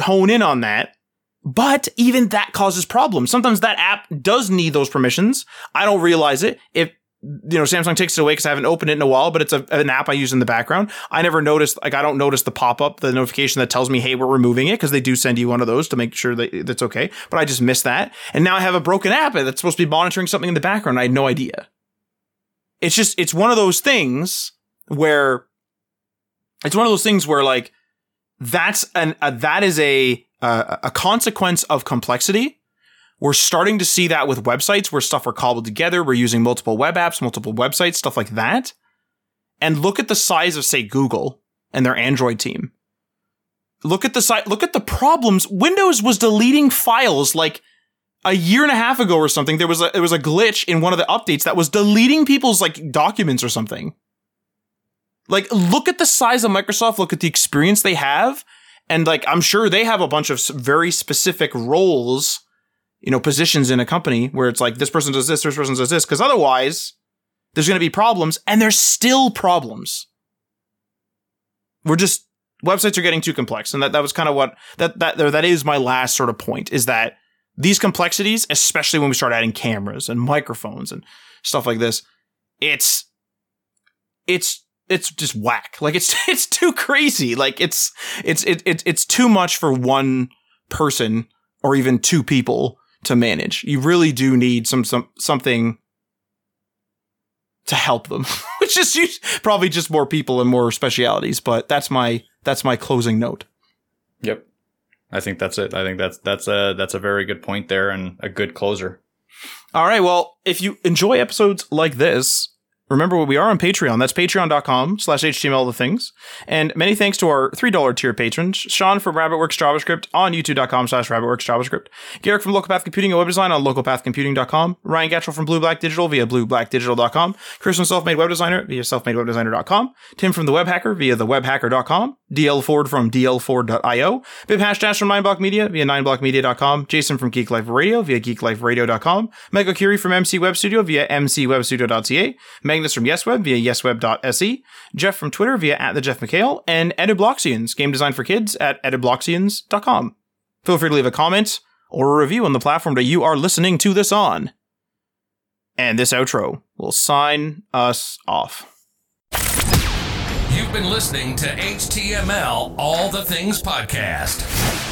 hone in on that. But even that causes problems. Sometimes that app does need those permissions. I don't realize it. If you know, Samsung takes it away because I haven't opened it in a while, but it's a, an app I use in the background. I never noticed, like, I don't notice the pop up, the notification that tells me, hey, we're removing it because they do send you one of those to make sure that that's okay. But I just missed that. And now I have a broken app that's supposed to be monitoring something in the background. I had no idea. It's just, it's one of those things where it's one of those things where, like, that's an, a, that is a, a, a consequence of complexity we're starting to see that with websites where stuff are cobbled together. We're using multiple web apps, multiple websites, stuff like that. And look at the size of, say, Google and their Android team. Look at the site. Look at the problems. Windows was deleting files like a year and a half ago or something. There was a there was a glitch in one of the updates that was deleting people's like documents or something. Like, look at the size of Microsoft. Look at the experience they have, and like, I'm sure they have a bunch of very specific roles you know, positions in a company where it's like this person does this, this person does this, because otherwise there's going to be problems and there's still problems. We're just, websites are getting too complex. And that, that was kind of what, that, that, that is my last sort of point is that these complexities, especially when we start adding cameras and microphones and stuff like this, it's, it's, it's just whack. Like it's, it's too crazy. Like it's, it's, it, it, it's too much for one person or even two people to manage. You really do need some, some something to help them, which is probably just more people and more specialities. But that's my that's my closing note. Yep, I think that's it. I think that's that's a that's a very good point there and a good closer. All right. Well, if you enjoy episodes like this, Remember, what we are on Patreon. That's patreon.com slash HTML the things. And many thanks to our $3 tier patrons, Sean from RabbitWorks JavaScript on youtube.com slash RabbitWorks JavaScript, Garrick from LocalPath Computing and Web Design on localpathcomputing.com, Ryan Gatchell from Blue Black Digital via blueblackdigital.com, Chris from Self Made Web Designer via selfmadewebdesigner.com, Tim from The Web Hacker via thewebhacker.com, DL Ford from dlford.io, Bib Hashdash from 9block Media via 9blockmedia.com, Jason from Geek Life Radio via geekliferadio.com, Michael Curie from MC Web Studio via mcwebstudio.ca, Magnus from YesWeb via yesweb.se, Jeff from Twitter via at the Jeff McHale, and Edubloxians, game design for kids at edubloxians.com. Feel free to leave a comment or a review on the platform that you are listening to this on. And this outro will sign us off. You've been listening to HTML All the Things Podcast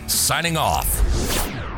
signing off.